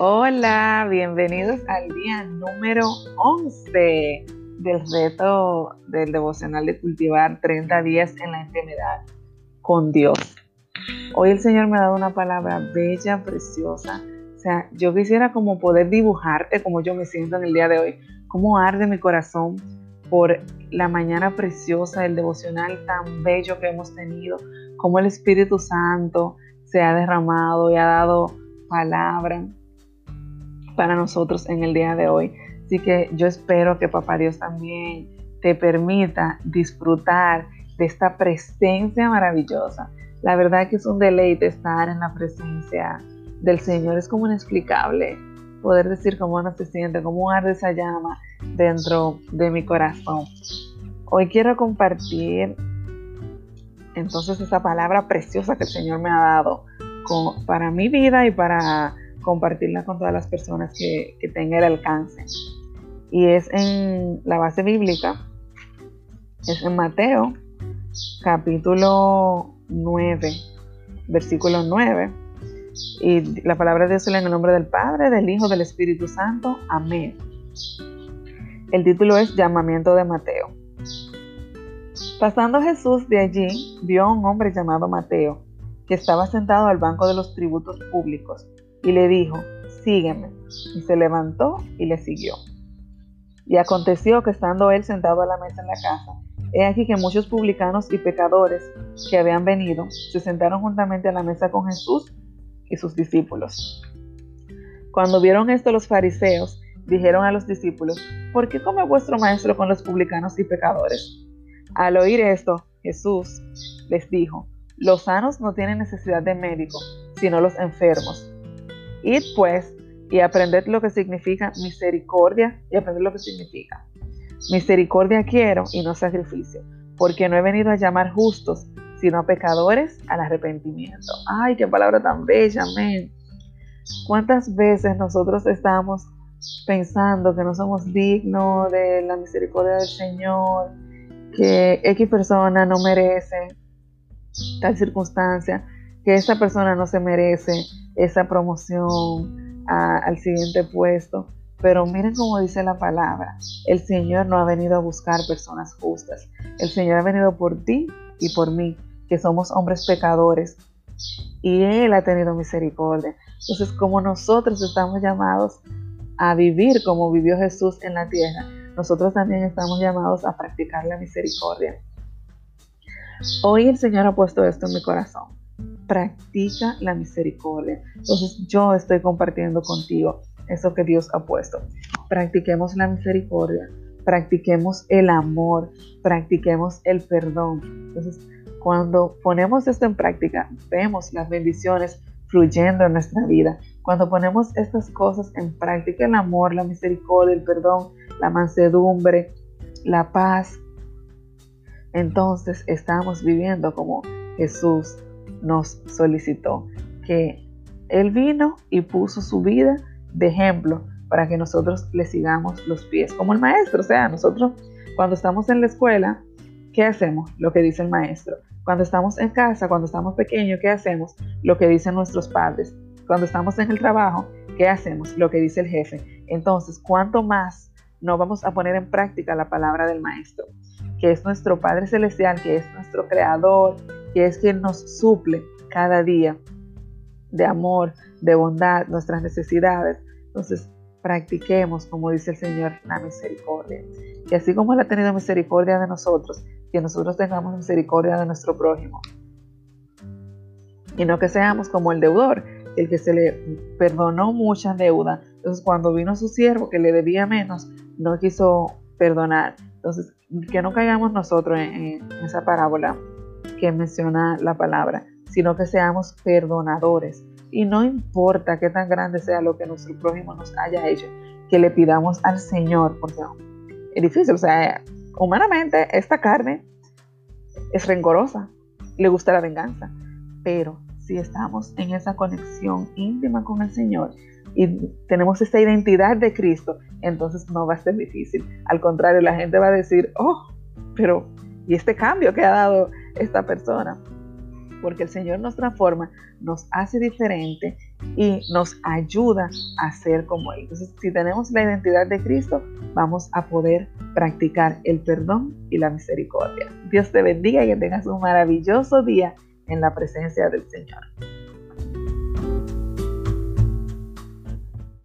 Hola, bienvenidos al día número 11 del reto del devocional de cultivar 30 días en la intimidad con Dios. Hoy el Señor me ha dado una palabra bella, preciosa. O sea, yo quisiera como poder dibujarte como yo me siento en el día de hoy, cómo arde mi corazón por la mañana preciosa del devocional tan bello que hemos tenido, cómo el Espíritu Santo se ha derramado y ha dado palabra para nosotros en el día de hoy. Así que yo espero que Papá Dios también te permita disfrutar de esta presencia maravillosa. La verdad que es un deleite estar en la presencia del Señor. Es como inexplicable poder decir cómo uno se siente, cómo arde esa llama dentro de mi corazón. Hoy quiero compartir entonces esa palabra preciosa que el Señor me ha dado para mi vida y para compartirla con todas las personas que, que tenga el alcance. Y es en la base bíblica, es en Mateo, capítulo 9, versículo 9. Y la palabra de Dios en el nombre del Padre, del Hijo, del Espíritu Santo. Amén. El título es Llamamiento de Mateo. Pasando Jesús de allí, vio a un hombre llamado Mateo, que estaba sentado al banco de los tributos públicos y le dijo, sígueme. Y se levantó y le siguió. Y aconteció que estando él sentado a la mesa en la casa, he aquí que muchos publicanos y pecadores que habían venido se sentaron juntamente a la mesa con Jesús y sus discípulos. Cuando vieron esto los fariseos, dijeron a los discípulos, ¿por qué come vuestro maestro con los publicanos y pecadores? Al oír esto, Jesús les dijo, los sanos no tienen necesidad de médico, sino los enfermos. Id pues y aprended lo que significa misericordia y aprended lo que significa. Misericordia quiero y no sacrificio, porque no he venido a llamar justos, sino a pecadores al arrepentimiento. Ay, qué palabra tan bella, amén. ¿Cuántas veces nosotros estamos pensando que no somos dignos de la misericordia del Señor, que X persona no merece tal circunstancia, que esa persona no se merece esa promoción al siguiente puesto. Pero miren cómo dice la palabra, el Señor no ha venido a buscar personas justas, el Señor ha venido por ti y por mí, que somos hombres pecadores, y Él ha tenido misericordia. Entonces, como nosotros estamos llamados a vivir como vivió Jesús en la tierra, nosotros también estamos llamados a practicar la misericordia. Hoy el Señor ha puesto esto en mi corazón practica la misericordia. Entonces yo estoy compartiendo contigo eso que Dios ha puesto. Practiquemos la misericordia, practiquemos el amor, practiquemos el perdón. Entonces, cuando ponemos esto en práctica, vemos las bendiciones fluyendo en nuestra vida. Cuando ponemos estas cosas en práctica, el amor, la misericordia, el perdón, la mansedumbre, la paz, entonces estamos viviendo como Jesús nos solicitó, que Él vino y puso su vida de ejemplo para que nosotros le sigamos los pies, como el maestro. O sea, nosotros cuando estamos en la escuela, ¿qué hacemos? Lo que dice el maestro. Cuando estamos en casa, cuando estamos pequeños, ¿qué hacemos? Lo que dicen nuestros padres. Cuando estamos en el trabajo, ¿qué hacemos? Lo que dice el jefe. Entonces, ¿cuánto más no vamos a poner en práctica la palabra del maestro? Que es nuestro Padre Celestial, que es nuestro Creador, que es quien nos suple cada día de amor, de bondad, nuestras necesidades. Entonces, practiquemos, como dice el Señor, la misericordia. Y así como Él ha tenido misericordia de nosotros, que nosotros tengamos misericordia de nuestro prójimo. Y no que seamos como el deudor, el que se le perdonó mucha deuda. Entonces, cuando vino su siervo que le debía menos, no quiso perdonar. Entonces, que no caigamos nosotros en esa parábola que menciona la palabra, sino que seamos perdonadores. Y no importa qué tan grande sea lo que nuestro prójimo nos haya hecho, que le pidamos al Señor, porque es difícil, o sea, humanamente esta carne es rencorosa, le gusta la venganza, pero si estamos en esa conexión íntima con el Señor y tenemos esa identidad de Cristo, entonces no va a ser difícil. Al contrario, la gente va a decir, oh, pero ¿y este cambio que ha dado esta persona. porque el Señor nos transforma, nos hace diferente y nos ayuda a ser como Él. Entonces, si tenemos la identidad de Cristo, vamos a poder practicar el perdón y la misericordia. Dios te bendiga y que tengas un maravilloso día en la presencia del Señor.